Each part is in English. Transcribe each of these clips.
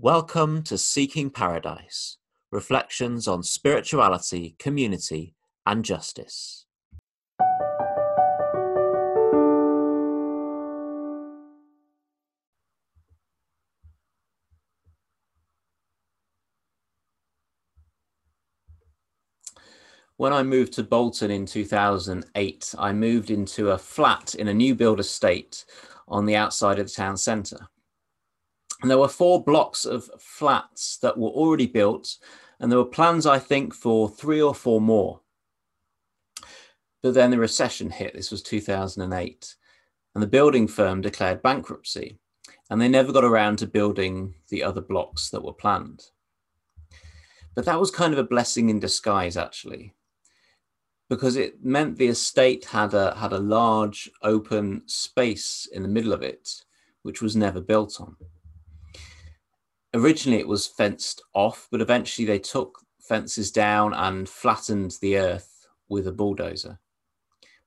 Welcome to Seeking Paradise Reflections on Spirituality, Community, and Justice. When I moved to Bolton in 2008, I moved into a flat in a new build estate on the outside of the town centre. And there were four blocks of flats that were already built, and there were plans, I think, for three or four more. But then the recession hit. This was 2008, and the building firm declared bankruptcy, and they never got around to building the other blocks that were planned. But that was kind of a blessing in disguise, actually, because it meant the estate had a had a large open space in the middle of it, which was never built on originally it was fenced off, but eventually they took fences down and flattened the earth with a bulldozer.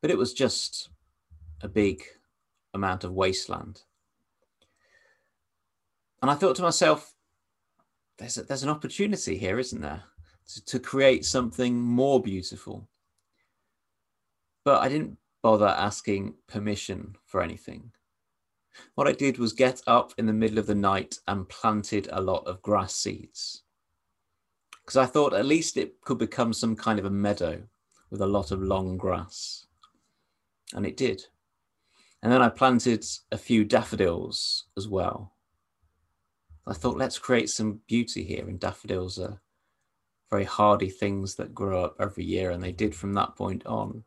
But it was just a big amount of wasteland. And I thought to myself, there's, a, there's an opportunity here, isn't there, to, to create something more beautiful. But I didn't bother asking permission for anything. What I did was get up in the middle of the night and planted a lot of grass seeds. Because I thought at least it could become some kind of a meadow with a lot of long grass. And it did. And then I planted a few daffodils as well. I thought, let's create some beauty here. And daffodils are very hardy things that grow up every year. And they did from that point on.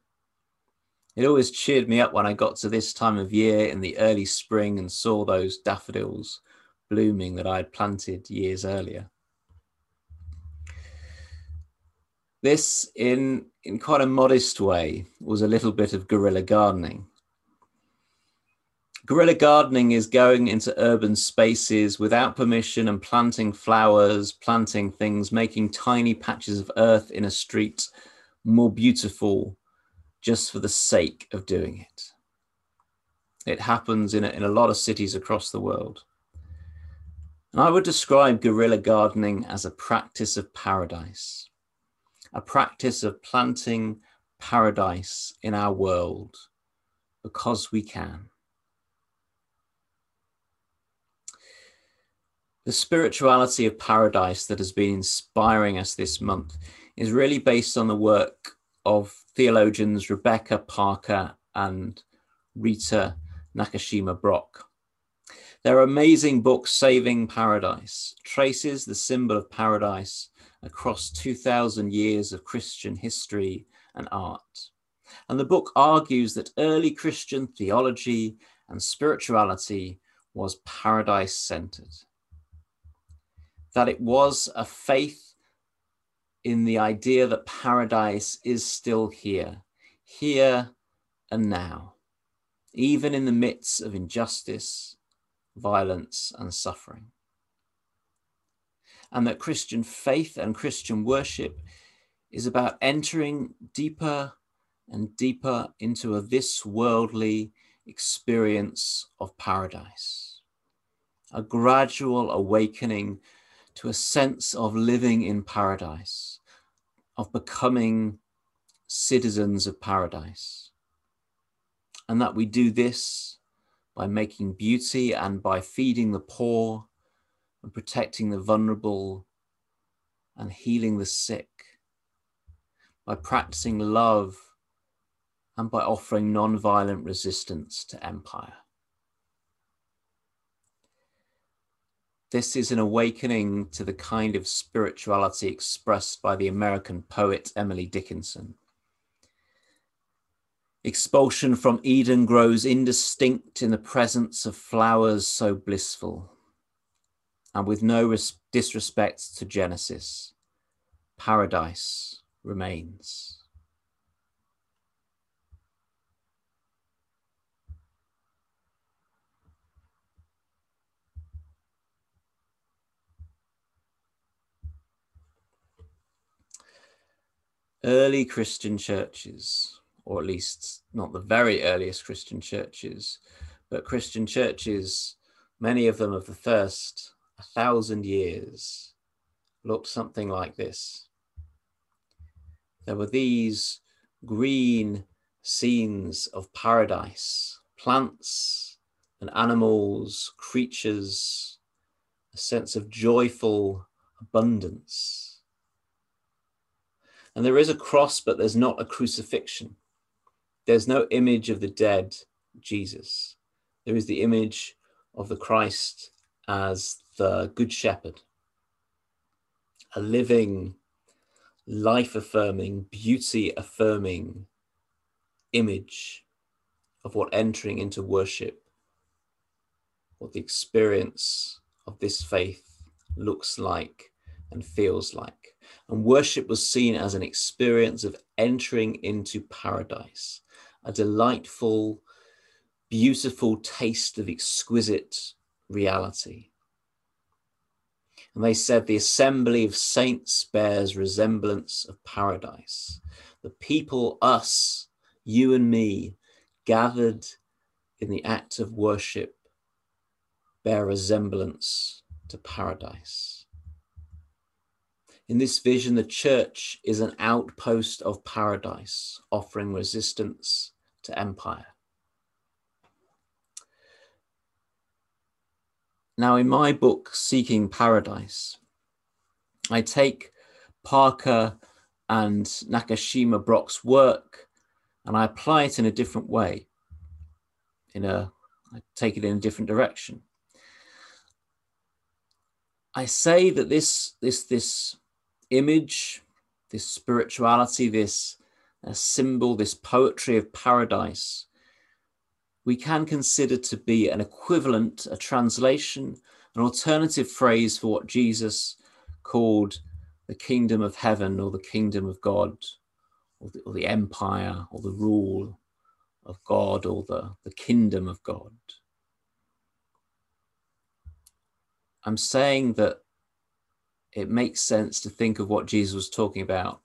It always cheered me up when I got to this time of year in the early spring and saw those daffodils blooming that I had planted years earlier. This, in, in quite a modest way, was a little bit of guerrilla gardening. Guerrilla gardening is going into urban spaces without permission and planting flowers, planting things, making tiny patches of earth in a street more beautiful just for the sake of doing it. It happens in a, in a lot of cities across the world. And I would describe guerrilla gardening as a practice of paradise, a practice of planting paradise in our world because we can. The spirituality of paradise that has been inspiring us this month is really based on the work of theologians Rebecca Parker and Rita Nakashima Brock. Their amazing book, Saving Paradise, traces the symbol of paradise across 2,000 years of Christian history and art. And the book argues that early Christian theology and spirituality was paradise centered, that it was a faith in the idea that paradise is still here, here and now, even in the midst of injustice, violence, and suffering. And that Christian faith and Christian worship is about entering deeper and deeper into a this worldly experience of paradise, a gradual awakening to a sense of living in paradise, of becoming citizens of paradise. And that we do this by making beauty and by feeding the poor and protecting the vulnerable and healing the sick, by practicing love and by offering non-violent resistance to empire. This is an awakening to the kind of spirituality expressed by the American poet Emily Dickinson. Expulsion from Eden grows indistinct in the presence of flowers so blissful. And with no disrespect to Genesis, paradise remains. Early Christian churches, or at least not the very earliest Christian churches, but Christian churches, many of them of the first a thousand years looked something like this. There were these green scenes of paradise, plants and animals, creatures, a sense of joyful abundance. And there is a cross, but there's not a crucifixion. There's no image of the dead Jesus. There is the image of the Christ as the Good Shepherd, a living, life affirming, beauty affirming image of what entering into worship, what the experience of this faith looks like and feels like. And worship was seen as an experience of entering into paradise, a delightful, beautiful taste of exquisite reality. And they said, The assembly of saints bears resemblance of paradise. The people, us, you and me, gathered in the act of worship, bear resemblance to paradise. In this vision, the church is an outpost of paradise, offering resistance to empire. Now, in my book, Seeking Paradise, I take Parker and Nakashima Brock's work and I apply it in a different way. In a, I take it in a different direction. I say that this, this, this image, this spirituality, this uh, symbol, this poetry of paradise we can consider to be an equivalent, a translation, an alternative phrase for what Jesus called the kingdom of heaven or the kingdom of God or the, or the empire or the rule of God or the, the kingdom of God. I'm saying that it makes sense to think of what Jesus was talking about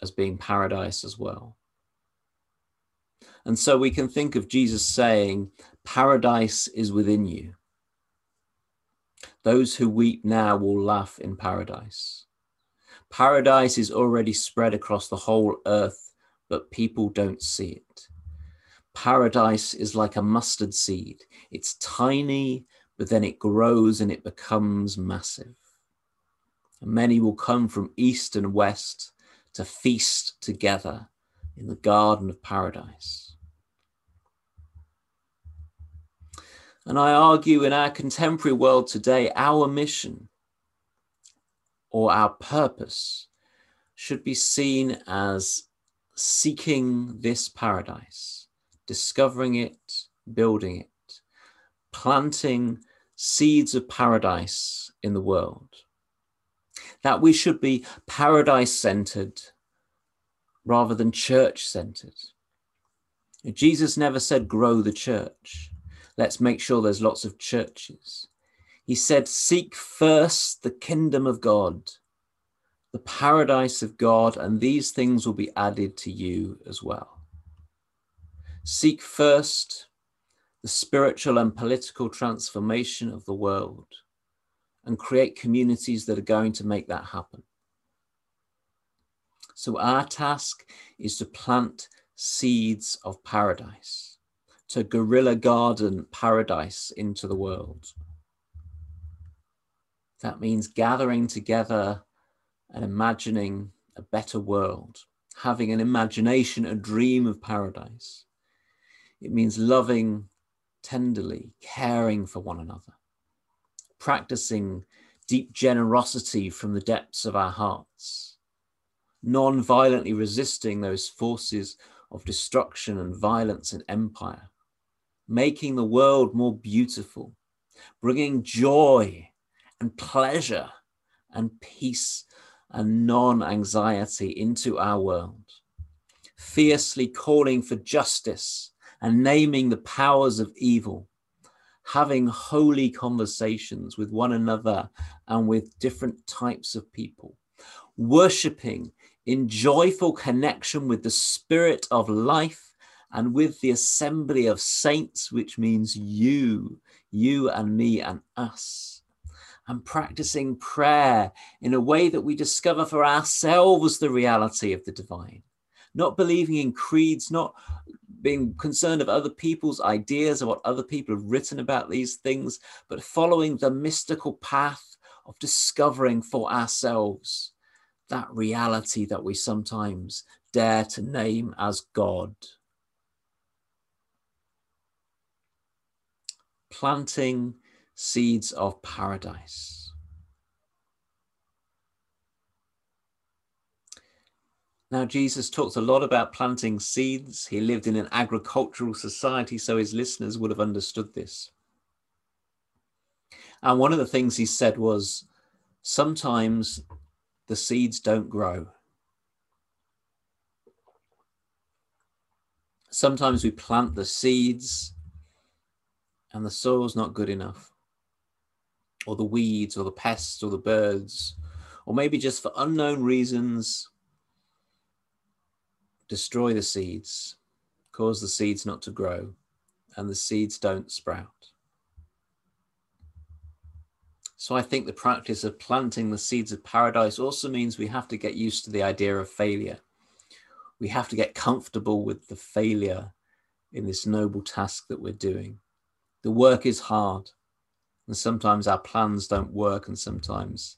as being paradise as well. And so we can think of Jesus saying, Paradise is within you. Those who weep now will laugh in paradise. Paradise is already spread across the whole earth, but people don't see it. Paradise is like a mustard seed. It's tiny, but then it grows and it becomes massive. Many will come from east and west to feast together in the garden of paradise. And I argue in our contemporary world today, our mission or our purpose should be seen as seeking this paradise, discovering it, building it, planting seeds of paradise in the world. That we should be paradise centered rather than church centered. Jesus never said, grow the church let's make sure there's lots of churches. He said, Seek first the kingdom of God, the paradise of God, and these things will be added to you as well. Seek first the spiritual and political transformation of the world and create communities that are going to make that happen. So, our task is to plant seeds of paradise to guerrilla garden paradise into the world. That means gathering together and imagining a better world, having an imagination, a dream of paradise. It means loving tenderly, caring for one another, practicing deep generosity from the depths of our hearts, non violently resisting those forces of destruction and violence and empire, making the world more beautiful, bringing joy and pleasure and peace and non anxiety into our world, fiercely calling for justice and naming the powers of evil, having holy conversations with one another and with different types of people, worshipping in joyful connection with the spirit of life and with the assembly of saints, which means you, you and me and us, and practicing prayer in a way that we discover for ourselves the reality of the divine, not believing in creeds, not being concerned of other people's ideas of what other people have written about these things, but following the mystical path of discovering for ourselves that reality that we sometimes dare to name as God. Planting seeds of paradise. Now, Jesus talked a lot about planting seeds. He lived in an agricultural society, so his listeners would have understood this. And one of the things he said was sometimes the seeds don't grow. Sometimes we plant the seeds and the soil's not good enough, or the weeds, or the pests, or the birds, or maybe just for unknown reasons, destroy the seeds, cause the seeds not to grow, and the seeds don't sprout. So I think the practice of planting the seeds of paradise also means we have to get used to the idea of failure. We have to get comfortable with the failure in this noble task that we're doing. The work is hard, and sometimes our plans don't work, and sometimes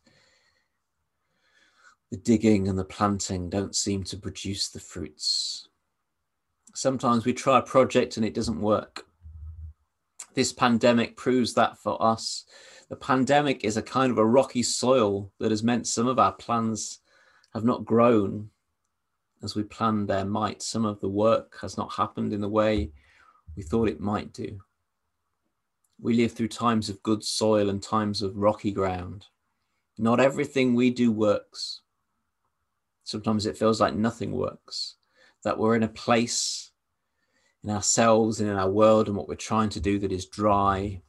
the digging and the planting don't seem to produce the fruits. Sometimes we try a project and it doesn't work. This pandemic proves that for us the pandemic is a kind of a rocky soil that has meant some of our plans have not grown as we planned their might. Some of the work has not happened in the way we thought it might do. We live through times of good soil and times of rocky ground. Not everything we do works. Sometimes it feels like nothing works, that we're in a place in ourselves and in our world and what we're trying to do that is dry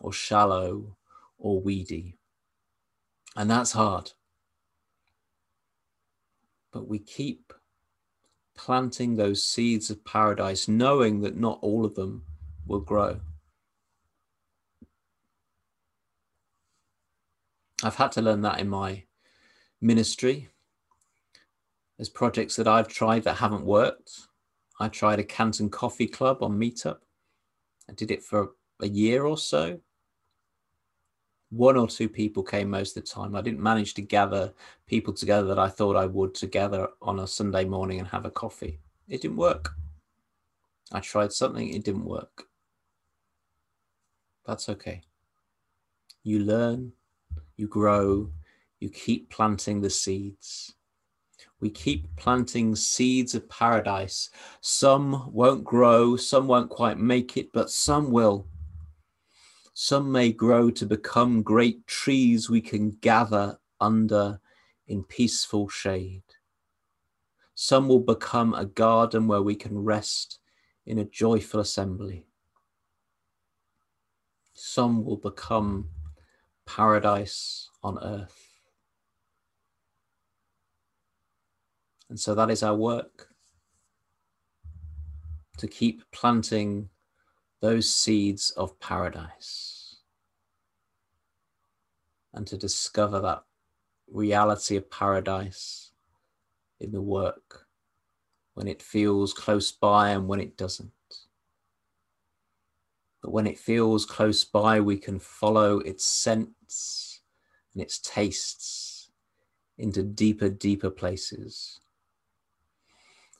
or shallow or weedy. And that's hard. But we keep planting those seeds of paradise, knowing that not all of them will grow. I've had to learn that in my ministry. There's projects that I've tried that haven't worked. I tried a Canton Coffee Club on Meetup. I did it for a year or so one or two people came most of the time. I didn't manage to gather people together that I thought I would together on a Sunday morning and have a coffee. It didn't work. I tried something, it didn't work. That's okay. You learn, you grow, you keep planting the seeds. We keep planting seeds of paradise. Some won't grow, some won't quite make it, but some will. Some may grow to become great trees we can gather under in peaceful shade. Some will become a garden where we can rest in a joyful assembly. Some will become paradise on earth. And so that is our work to keep planting those seeds of paradise and to discover that reality of paradise in the work when it feels close by and when it doesn't. But when it feels close by, we can follow its scents and its tastes into deeper, deeper places.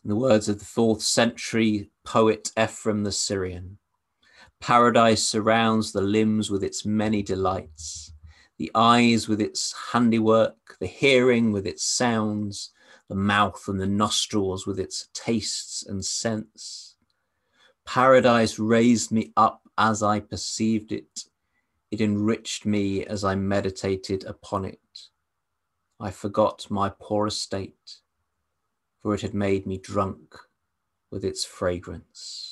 In the words of the fourth century poet Ephraim the Syrian, Paradise surrounds the limbs with its many delights, the eyes with its handiwork, the hearing with its sounds, the mouth and the nostrils with its tastes and scents. Paradise raised me up as I perceived it. It enriched me as I meditated upon it. I forgot my poor estate, for it had made me drunk with its fragrance.